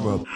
camera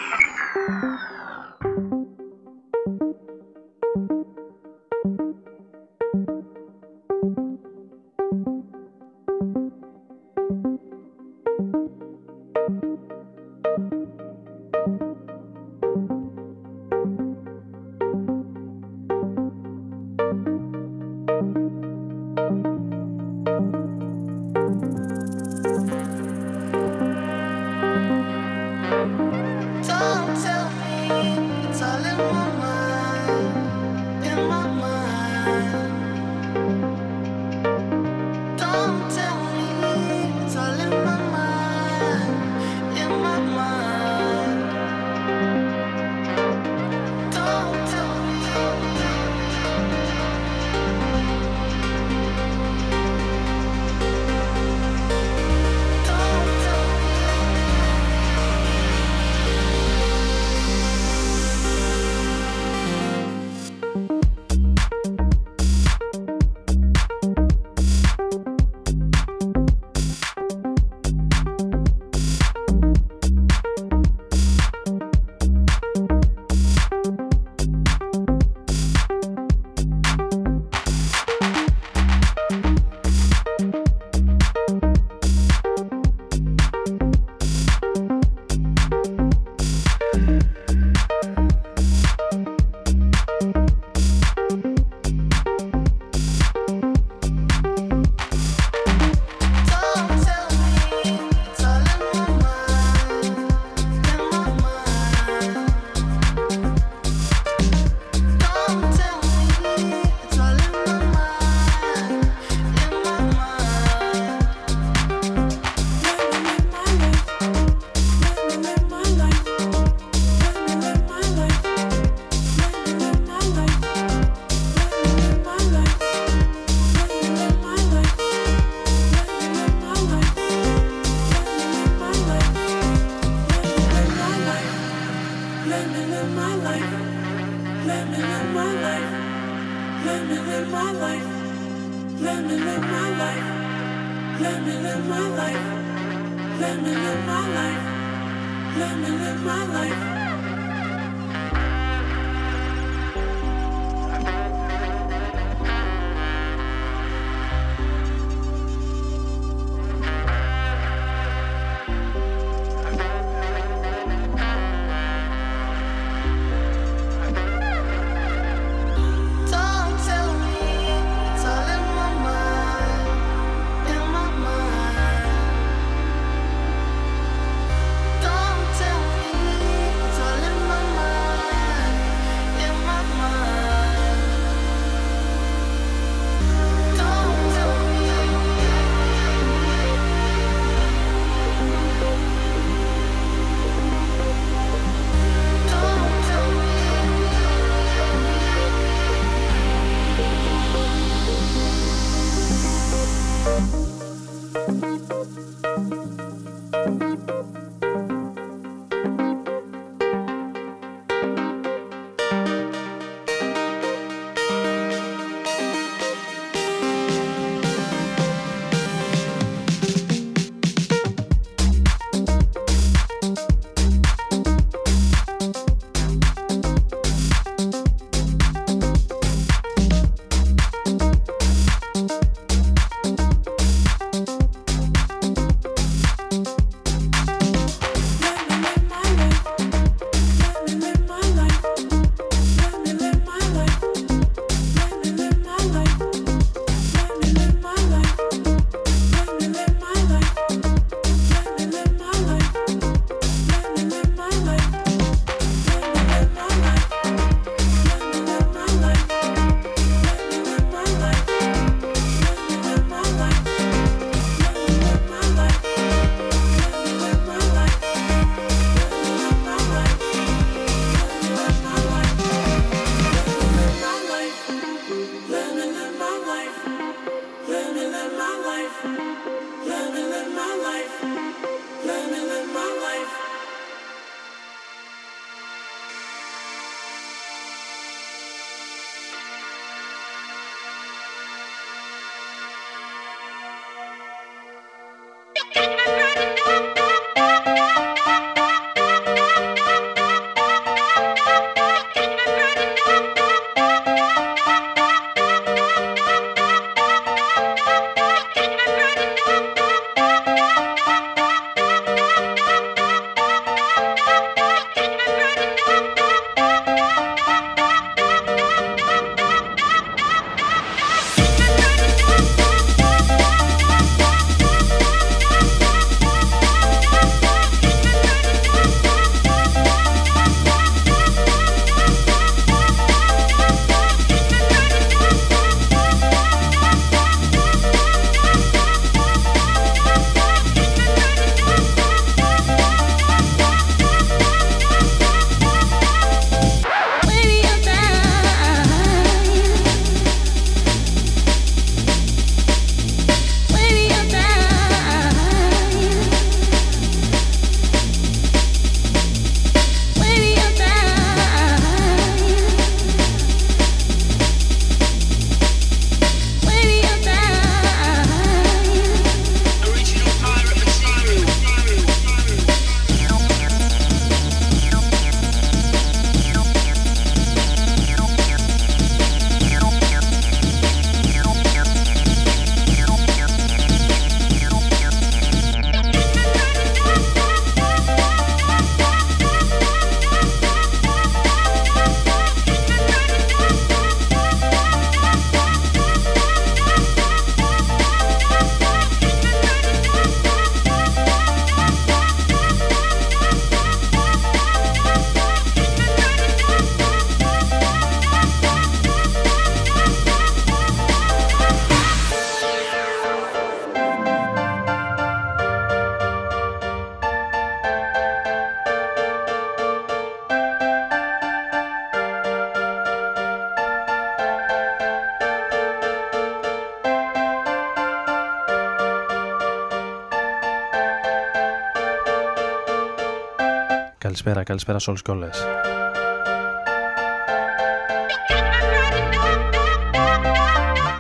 Καλησπέρα, καλησπέρα σε όλους και όλες.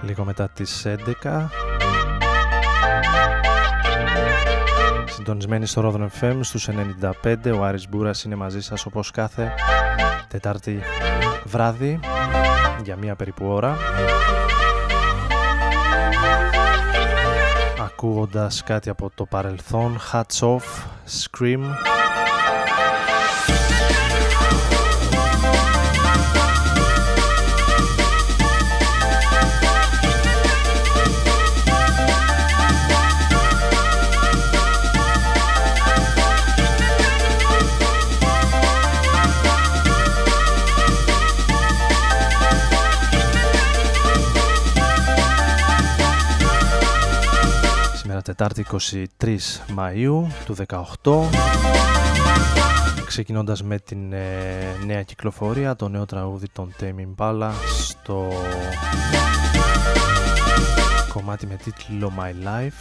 Λίγο μετά τις 11 Συντονισμένοι στο Ρόδον FM στους 95 Ο Άρης Μπούρας είναι μαζί σας όπως κάθε Τετάρτη βράδυ Για μία περίπου ώρα. Ακούγοντας κάτι από το παρελθόν Hats Off, Scream Τετάρτη 23 Μαΐου του 18 ξεκινώντας με την ε, νέα κυκλοφορία το νέο τραγούδι των Tame Impala στο κομμάτι με τίτλο My Life.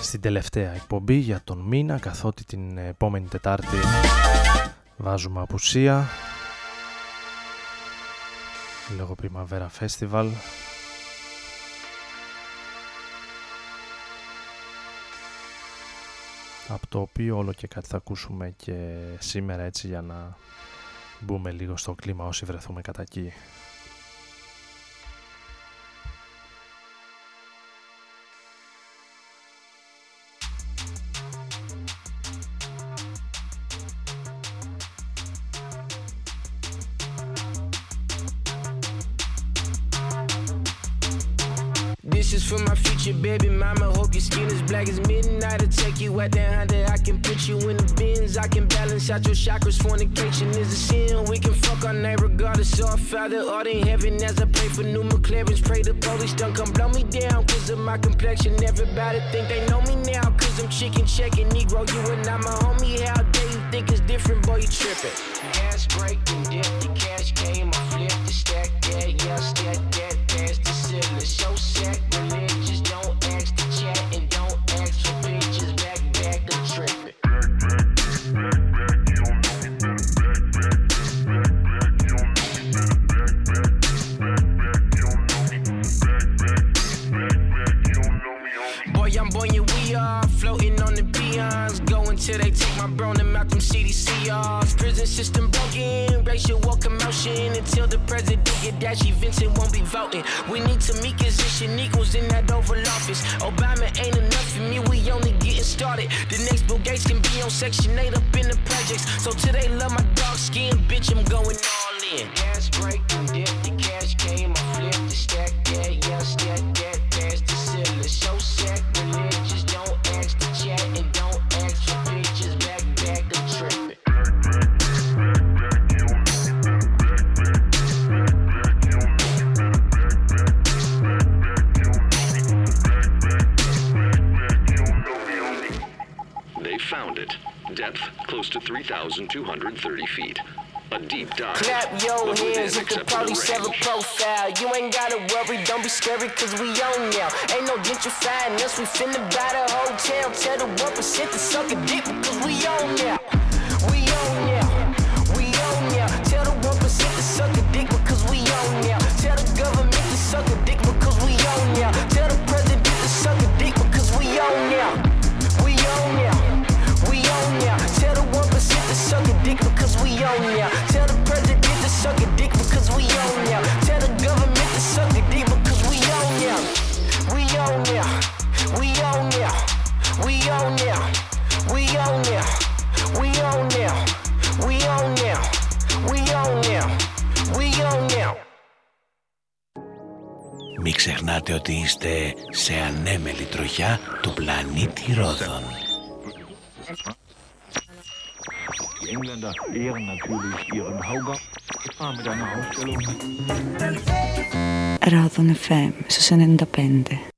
Στην τελευταία εκπομπή για τον μήνα καθότι την επόμενη Τετάρτη βάζουμε απουσία λόγω Primavera Festival από το οποίο όλο και κάτι θα ακούσουμε και σήμερα έτσι για να μπούμε λίγο στο κλίμα όσοι βρεθούμε κατά εκεί. Out your chakras. Fornication is a sin. We can fuck our night regardless. I Father art in heaven as I pray for new McLarens. Pray the police don't come blow me down. Cause of my complexion. Everybody think they know me now. Cause I'm chicken checking. Negro, you and I'm a homie. How dare you think it's different? Boy, you tripping. Gas breaking, dip depth close to 3,230 feet. A deep dive. Clap your hands if you probably have a profile. You ain't gotta worry, don't be scary, cause we own now. Ain't no gentrifying us, we finna buy the hotel. Tell the 1% to suck a dick, cause we own now. Είπατε ότι είστε σε ανέμελη τροχιά του πλανήτη Ρόδων. Ρόδων FM στους 95.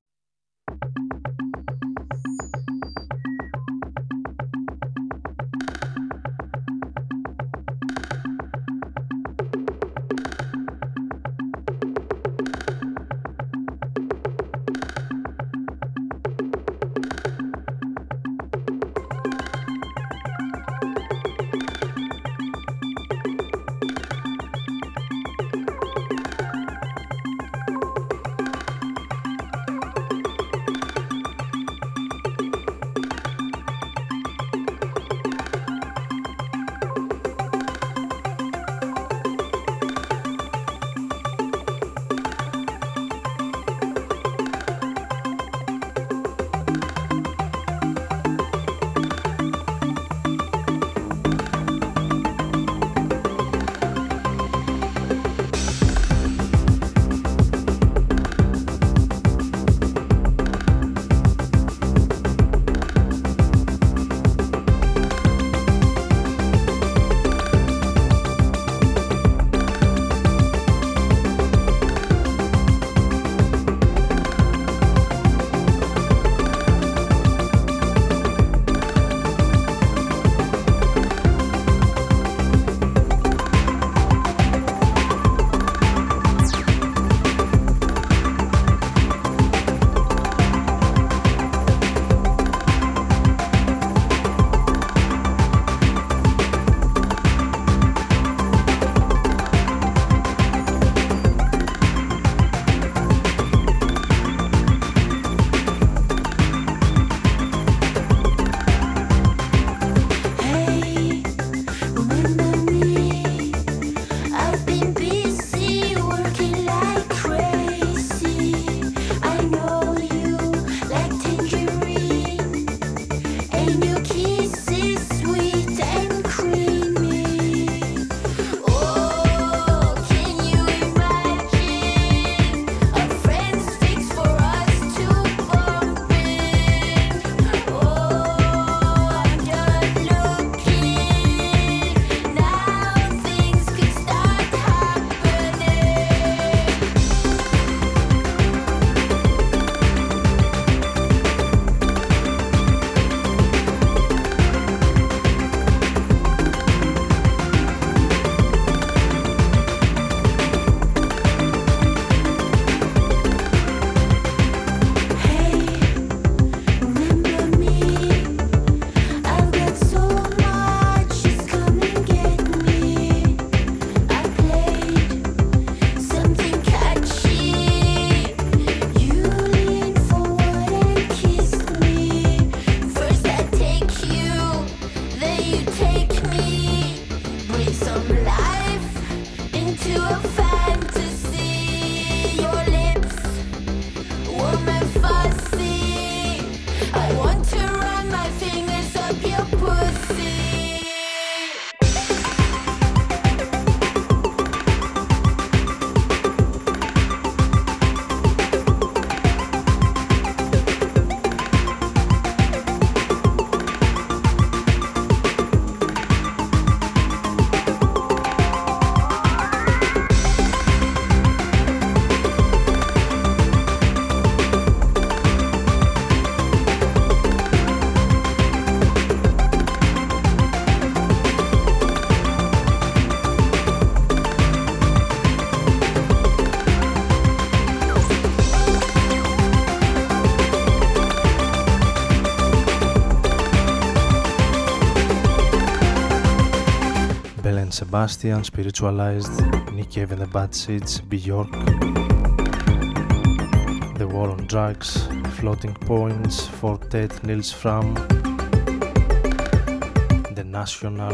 Sebastian, Spiritualized, Nick Cave and the Bad Seeds, Bjork, The War on Drugs, Floating Points, Fortet, Nils Fram, The National,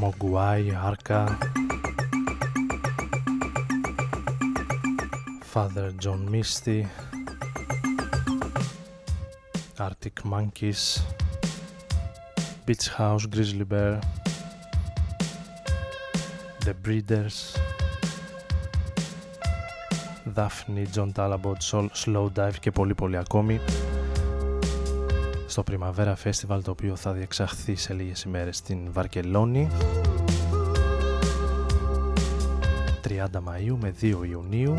Mogwai, Arca, Father John Misty, Arctic Monkeys, Beach House, Grizzly Bear, The Breeders, Daphne, John Talabot, Slow Dive και πολύ πολύ ακόμη. Στο Primavera Festival το οποίο θα διεξαχθεί σε λίγες ημέρες στην Βαρκελόνη. 30 Μαΐου με 2 Ιουνίου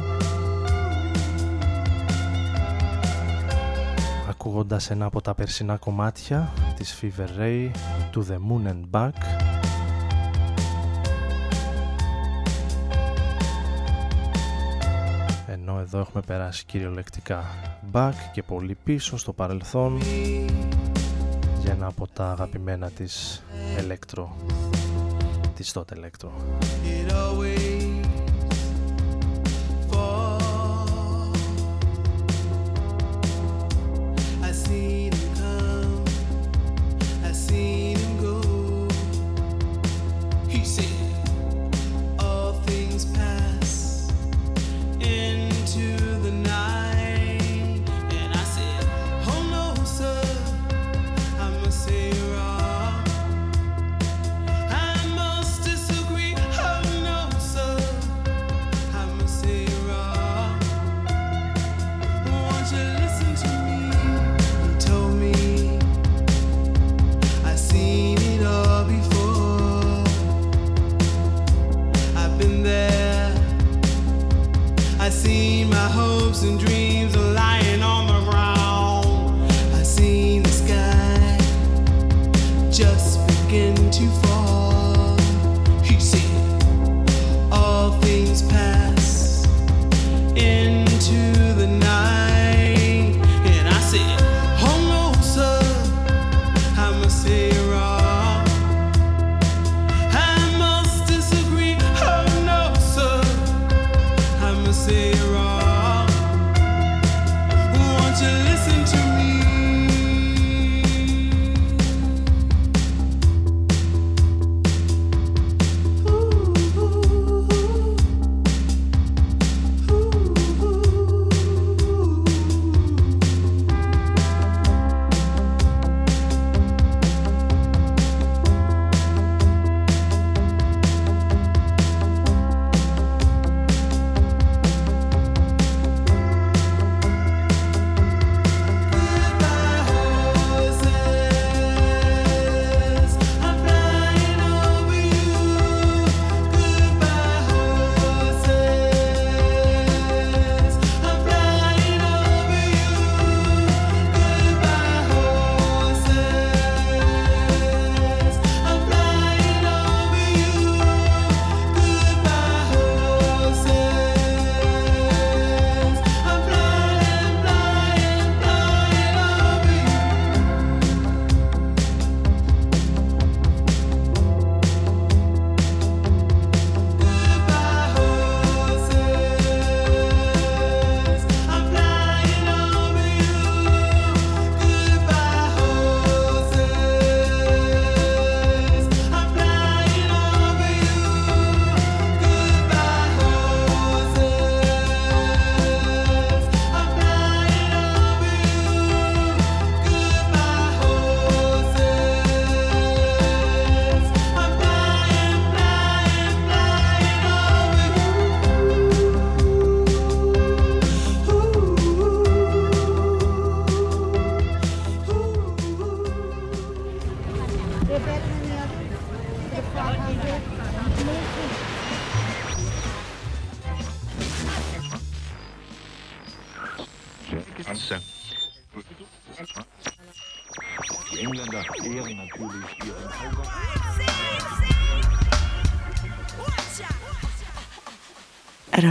ακούγοντας ένα από τα περσινά κομμάτια της Fever Ray To The Moon and Back. Ενώ εδώ έχουμε περάσει κυριολεκτικά back και πολύ πίσω στο παρελθόν για ένα από τα αγαπημένα της Electro της τότε Electro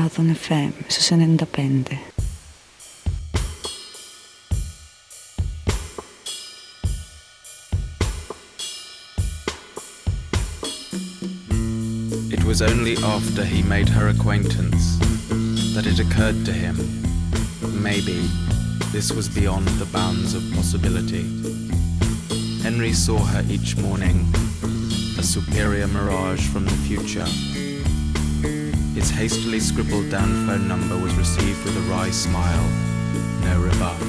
Ράδον FM στους 95. It was only after he made her acquaintance that it occurred to him maybe this was beyond the bounds of possibility. Henry saw her each morning, a superior mirage from the future. his hastily scribbled down phone number was received with a wry smile, no rebuff.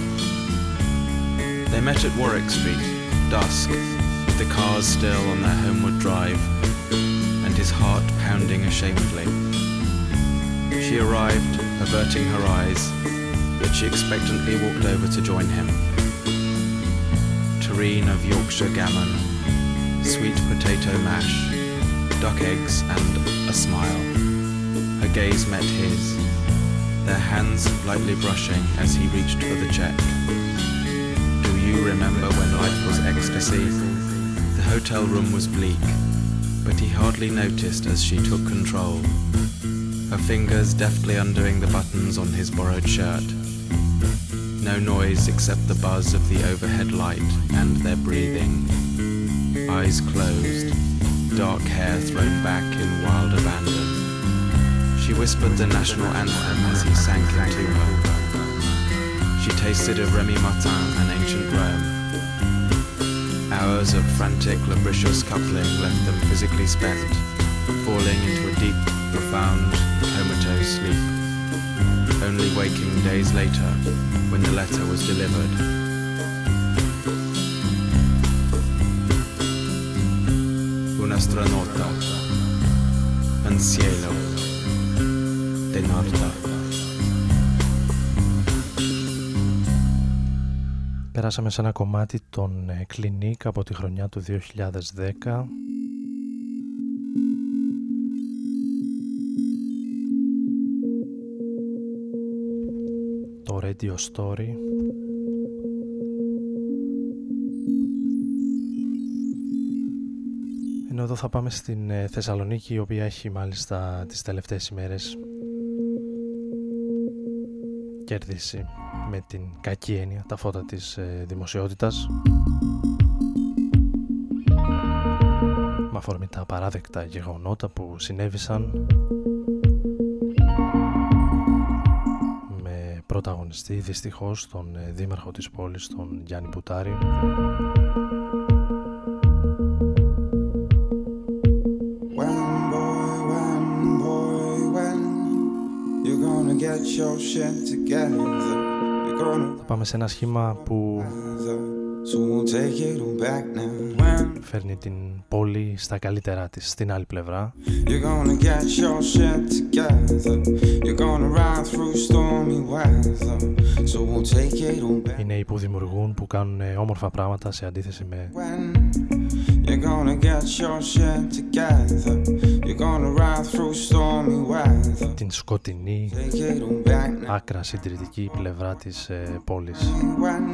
They met at Warwick Street, dusk, with the cars still on their homeward drive, and his heart pounding ashamedly. She arrived, averting her eyes, yet she expectantly walked over to join him. Tureen of Yorkshire gammon, sweet potato mash, duck eggs, and a smile. Her gaze met his, their hands lightly brushing as he reached for the check. Do you remember when life was ecstasy? The hotel room was bleak, but he hardly noticed as she took control. Her fingers deftly undoing the buttons on his borrowed shirt. No noise except the buzz of the overhead light and their breathing. Eyes closed, dark hair thrown back in wild abandon. She whispered the national anthem as he sank into her. She tasted of Remy Martin and ancient Rome. Hours of frantic, lubricious coupling left them physically spent, falling into a deep, profound, comatose sleep. Only waking days later when the letter was delivered. Una astronauta, un cielo, de norte. Περάσαμε σε ένα κομμάτι των ε, Clinique από τη χρονιά του 2010 το Radio Story ενώ εδώ θα πάμε στην ε, Θεσσαλονίκη η οποία έχει μάλιστα τις τελευταίες ημέρες κέρδισει με την κακή έννοια τα φώτα της ε, δημοσιότητας. Με αφορμή τα απαράδεκτα γεγονότα που συνέβησαν με πρωταγωνιστή δυστυχώς τον ε, δήμαρχο της πόλης τον Γιάννη Πουτάρη πάμε σε ένα σχήμα που so we'll take it all back now. When φέρνει την πόλη στα καλύτερά της στην άλλη πλευρά you're gonna get your shit together, you're gonna ride through stormy weather, so we'll take it all back. οι νέοι που δημιουργούν που κάνουν ε, όμορφα πράγματα σε αντίθεση με When you're gonna get your shit together, you're gonna ride through stormy weather, την σκοτεινή take it all back now. άκρα συντηρητική πλευρά της ε, πόλης When,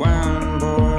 when, boy,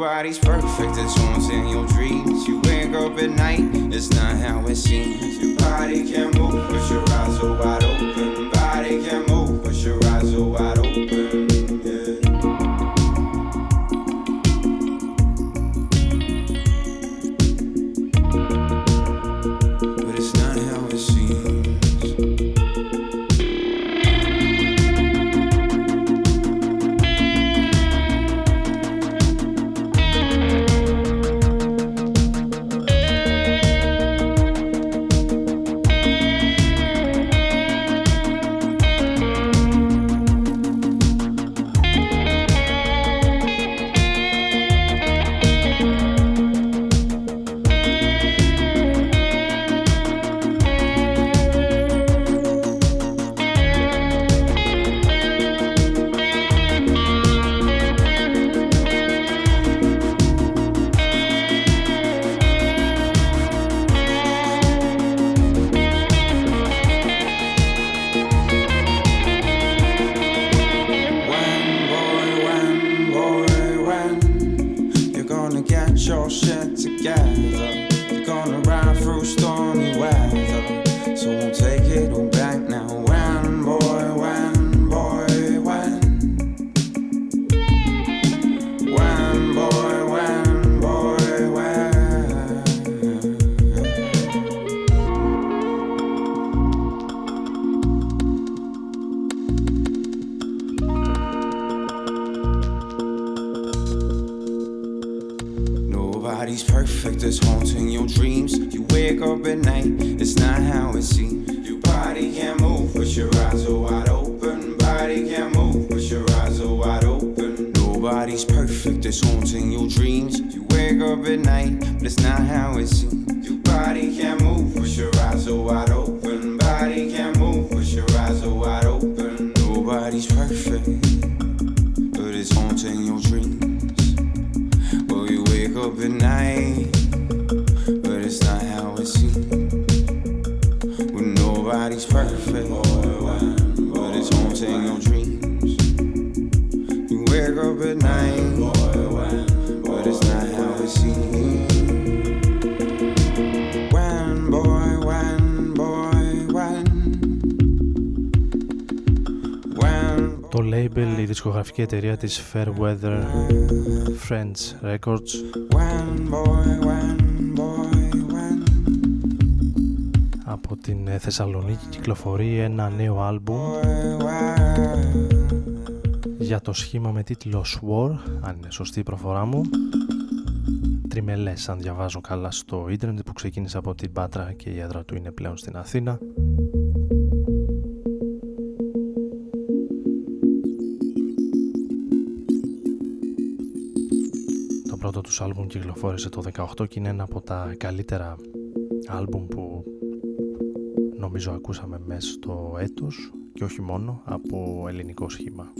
nobody's perfect. It's once in your dreams. You wake up at night, it's not how it seems. Your body can't move, but your eyes are wide open. Body can't move, but your eyes are wide open. Yeah. but it's not how it's you. Your body can't move, with your eyes so wide. label, η δισκογραφική εταιρεία της Fairweather Friends Records. Από την ε, Θεσσαλονίκη κυκλοφορεί ένα νέο άλμπουμ για το σχήμα με τίτλο Swore, αν είναι σωστή η προφορά μου. Τριμελές, αν διαβάζω καλά στο ίντερνετ που ξεκίνησε από την Πάτρα και η έδρα του είναι πλέον στην Αθήνα. τους άλμπουμ κυκλοφόρησε το 18 και είναι ένα από τα καλύτερα άλμπουμ που νομίζω ακούσαμε μέσα στο έτος και όχι μόνο από ελληνικό σχήμα.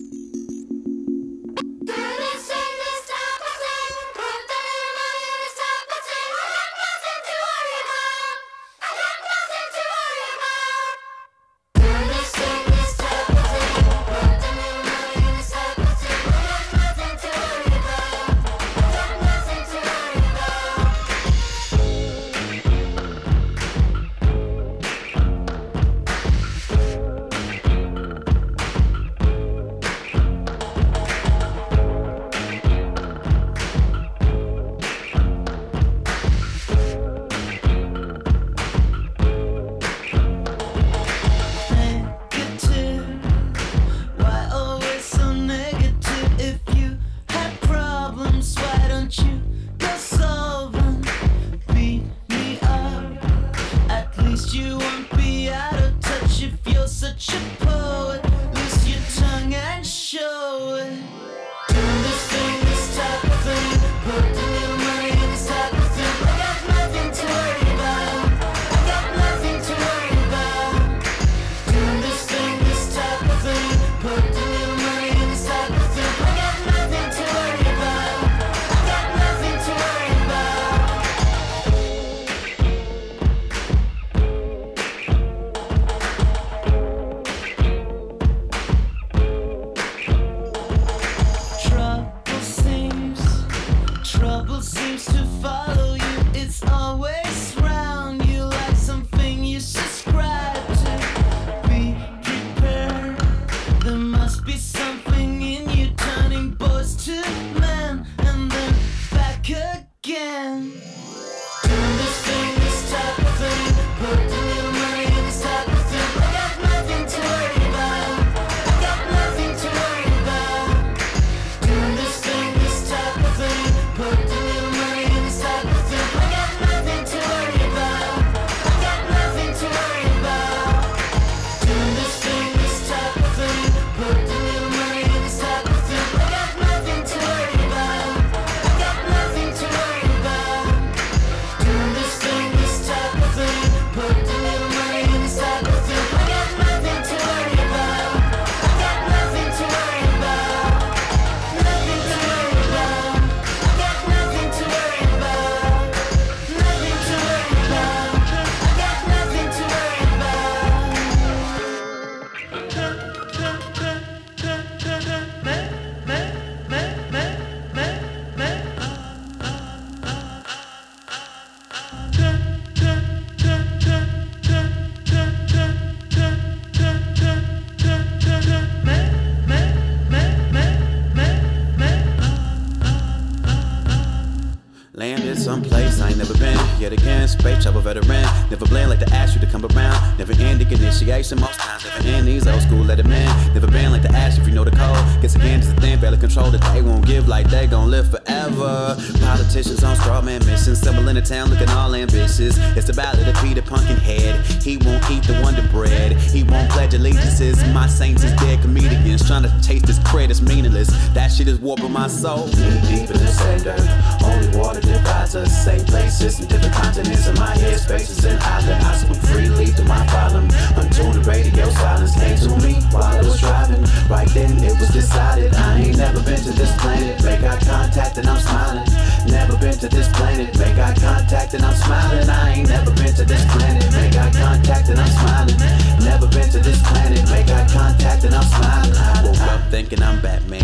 Soul. Knee deep in the dirt. Only water divides us. Same places and different continents. In my head spaces and island. I spoke freely through my problem. Until the radio silence came to me while I was driving. Right then it was decided I ain't never been to this planet. Make eye contact and I'm smiling. Never been to this planet. Make eye contact and I'm smiling. I ain't never been to this planet. Make eye contact and I'm smiling. Never been to this planet. Make eye contact and I'm smiling. Woke up thinking I'm Batman.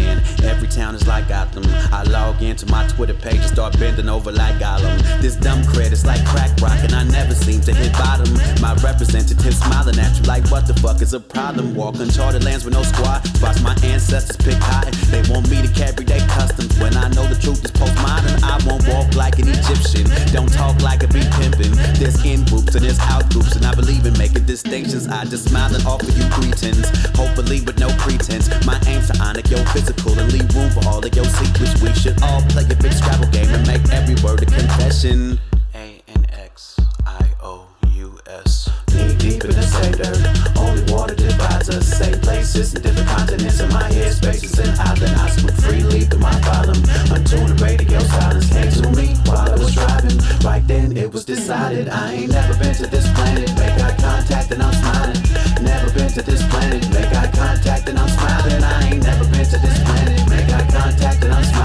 Into my Twitter page and start bending over like Gollum. This dumb credit's like crack rock and I never seem to hit bottom. My representative smiling at you like what the fuck is a problem? Walk uncharted lands with no squad. Watch my ancestors pick cotton. They want me to carry their customs. When I know the truth is postmodern, I won't walk like an Egyptian. Don't talk like a be pimpin'. There's in groups and there's out groups, and I believe in making distinctions. I just smile and offer you greetings. Hopefully with no pretense. My aim's to honor your physical and leave room for all of your secrets. We should all play a big Scrabble game and make every word a confession. A N X I O U S. Knee deep in the same dirt. Only water divides us. Same places and different continents. In my head spaces and island. I spoke freely through my volume. Until the radio silence came to me while I was driving. Right then it was decided I ain't never been to this planet. Make eye contact and I'm smiling. Never been to this planet. Make eye contact and I'm smiling. I ain't never been to this planet. Make eye contact and I'm smiling.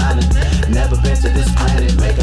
Never been to this planet. Make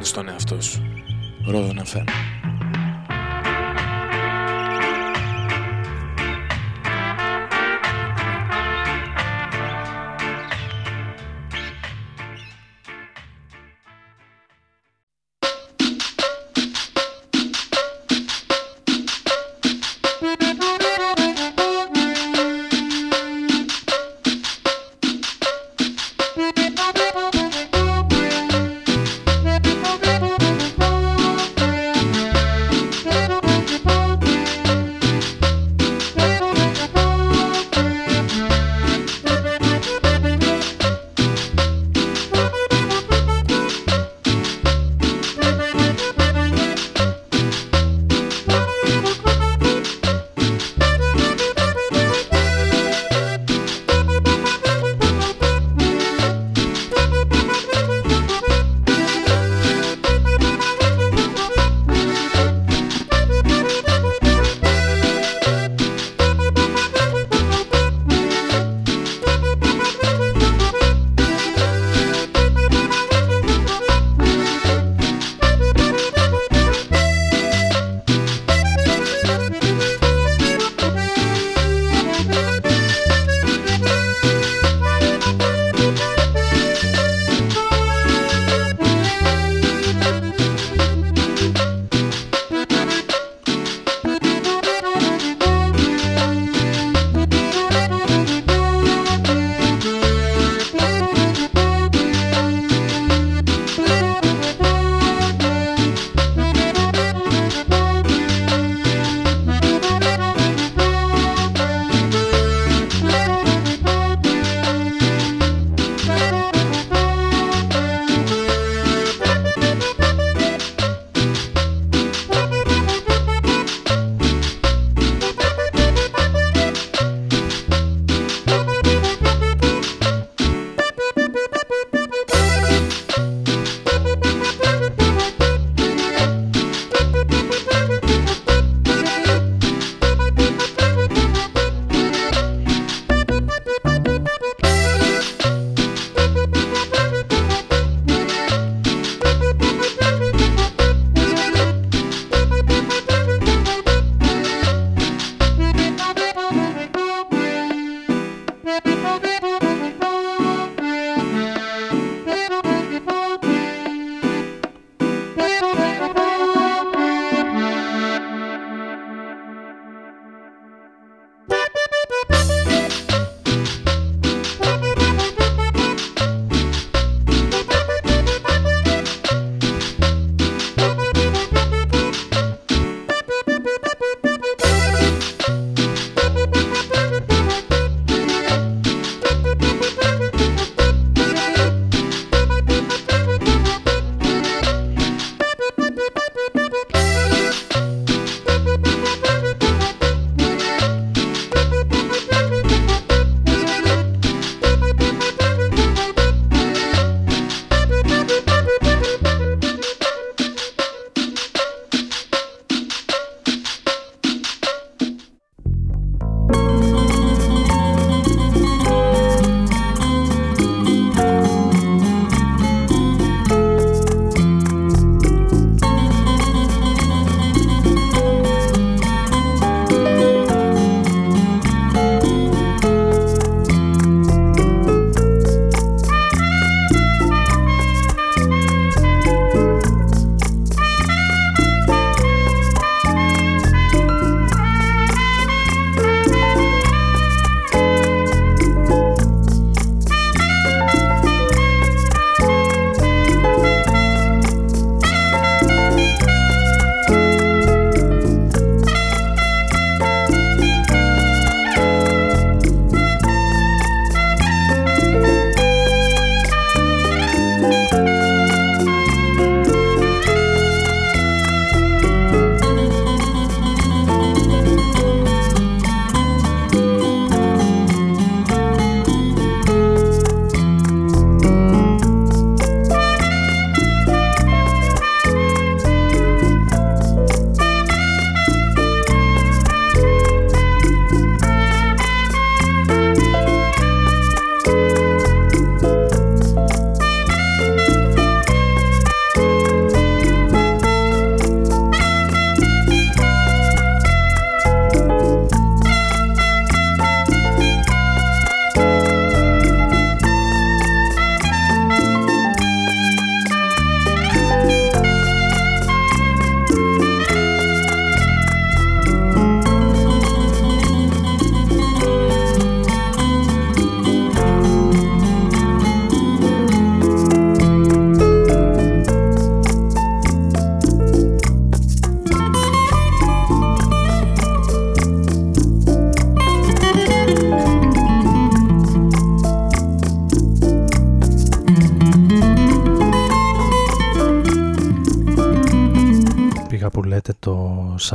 ζεις και να μαθαίνεις τον εαυτό σου. Ρόδο να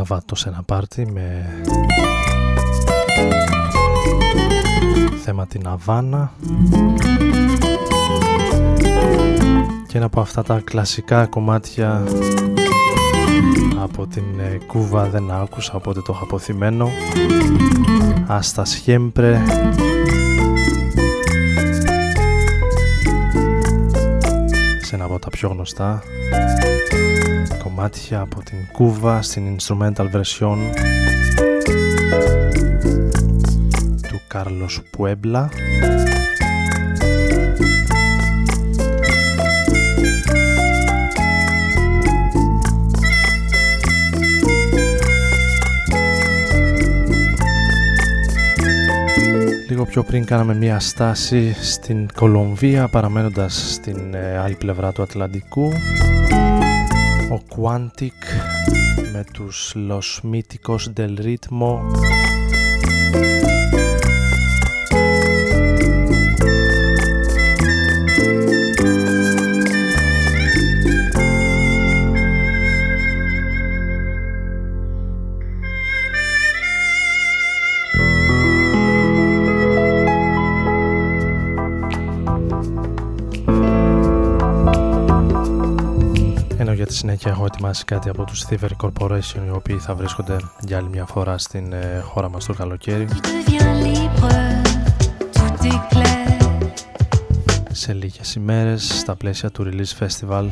Σαββάτο σε ένα πάρτι με θέμα την Αβάνα. Και ένα από αυτά τα κλασικά κομμάτια από την ε, Κούβα δεν άκουσα οπότε το έχω αποθυμένο. Άστα Siempre σε ένα από τα πιο γνωστά κομμάτια από την Κούβα στην instrumental version του Κάρλος Πουέμπλα Λίγο πιο πριν κάναμε μια στάση στην Κολομβία παραμένοντας στην ε, άλλη πλευρά του Ατλαντικού. ο Quantic με τους Los Míticos del Ritmo Τη συνέχεια έχω ετοιμάσει κάτι από τους Thievery Corporation οι οποίοι θα βρίσκονται για άλλη μια φορά στην ε, χώρα μας το καλοκαίρι. Σε λίγες ημέρες στα πλαίσια του Release Festival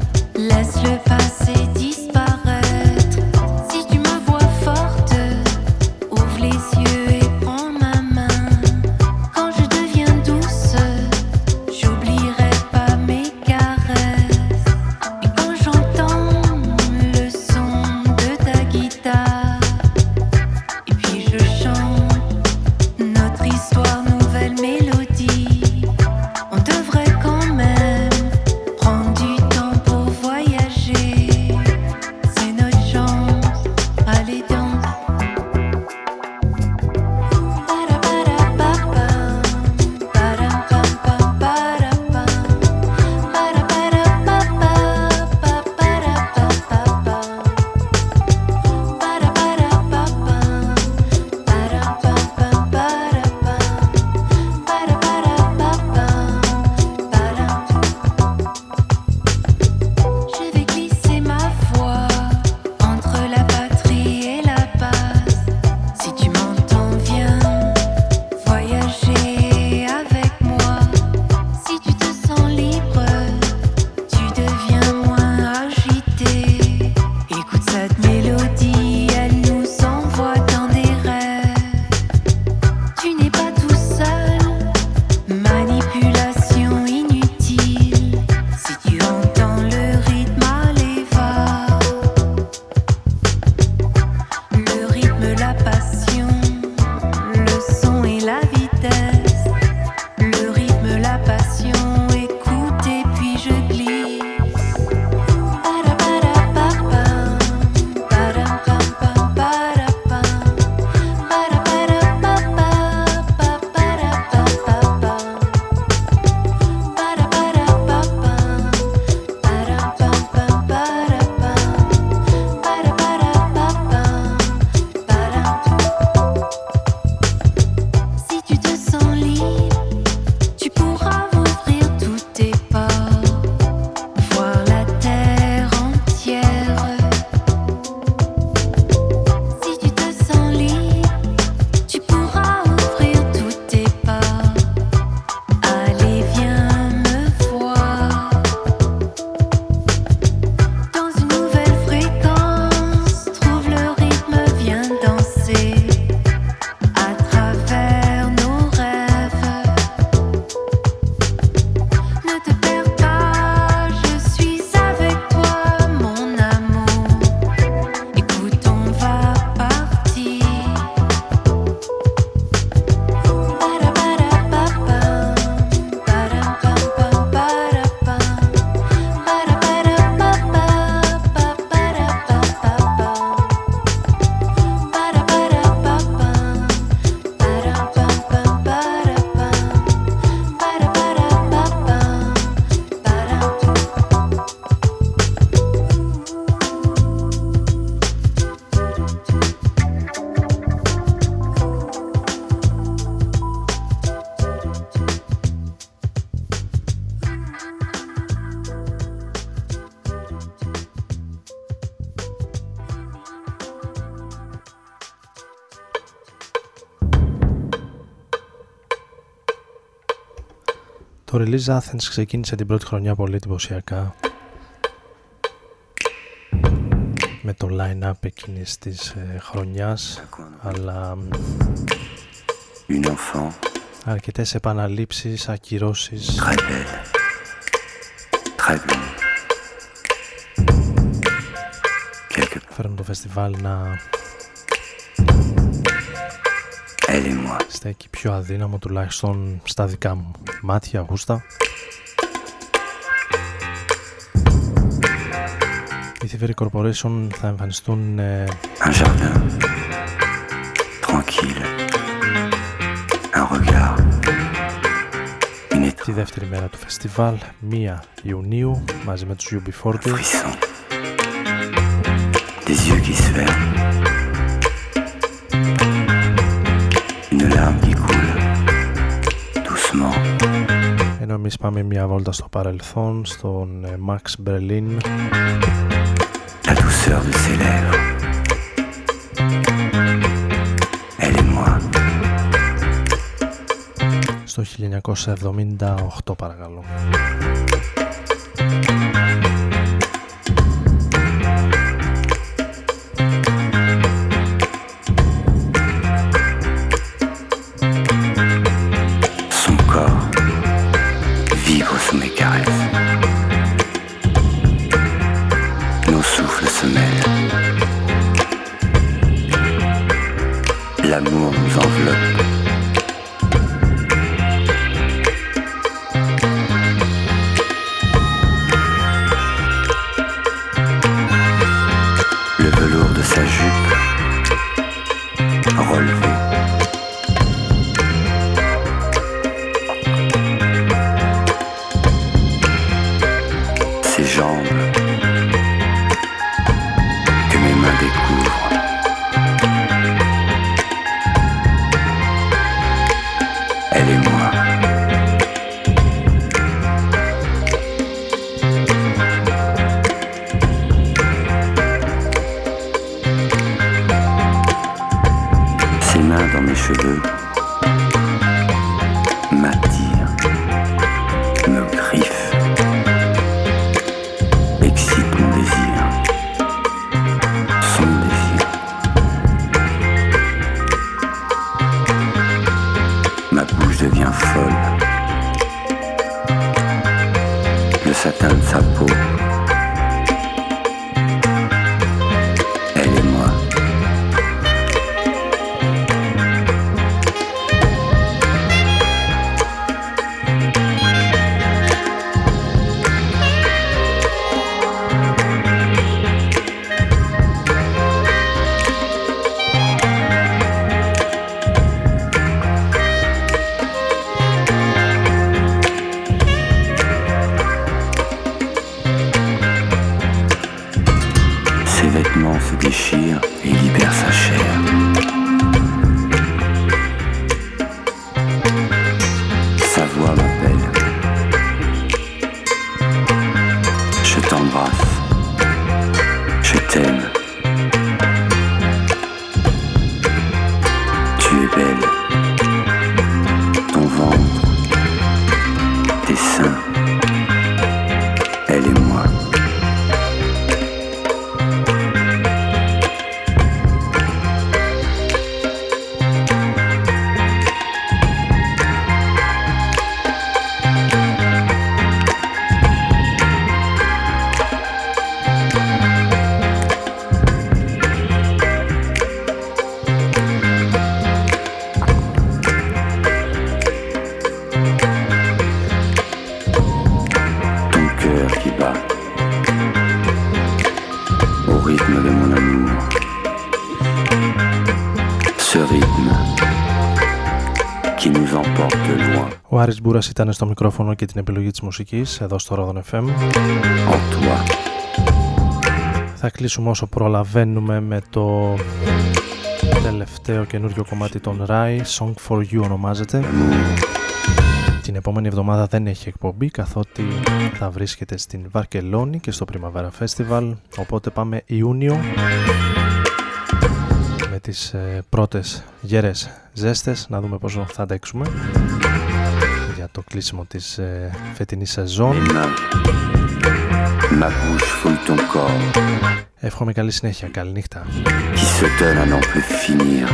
Το release Athens ξεκίνησε την πρώτη χρονιά πολύ εντυπωσιακά. Με το line-up εκείνης της ε, χρονιάς αλλά αρκετές επαναλήψεις, ακυρώσεις. Φέρνουν το φεστιβάλ να στέκει πιο αδύναμο τουλάχιστον στα δικά μου μάτια, γούστα Οι Thievery Corporation θα εμφανιστούν ε, Un jardin tranquille, un regard, une τη δεύτερη μέρα του φεστιβάλ 1 Ιουνίου μαζί με τους UB40 frisson, des yeux qui se ferment, εμείς πάμε μια βόλτα στο παρελθόν στον ε, Max Berlin. La douceur de ses lèvres. Elle et moi, στο 1978 παρακαλώ rythme de mon amour. Ce rythme qui nous emporte loin. Ο Άρης Μπούρας ήταν στο μικρόφωνο και την επιλογή της μουσικής εδώ στο Rodon FM en toi. Θα κλείσουμε όσο προλαβαίνουμε με το τελευταίο καινούριο κομμάτι των Rai. Song for You ονομάζεται Την επόμενη εβδομάδα δεν έχει εκπομπή καθότι θα βρίσκεται στην Βαρκελόνη και στο Primavera Festival οπότε πάμε Ιούνιο με τις ε, πρώτες γέρες ζέστες να δούμε πόσο θα αντέξουμε για το κλείσιμο της ε, φετινής σεζόν. Ma bouche foule ton corps. Εύχομαι καλή συνέχεια, καλή νύχτα. Qui se donne à n'en plus finir.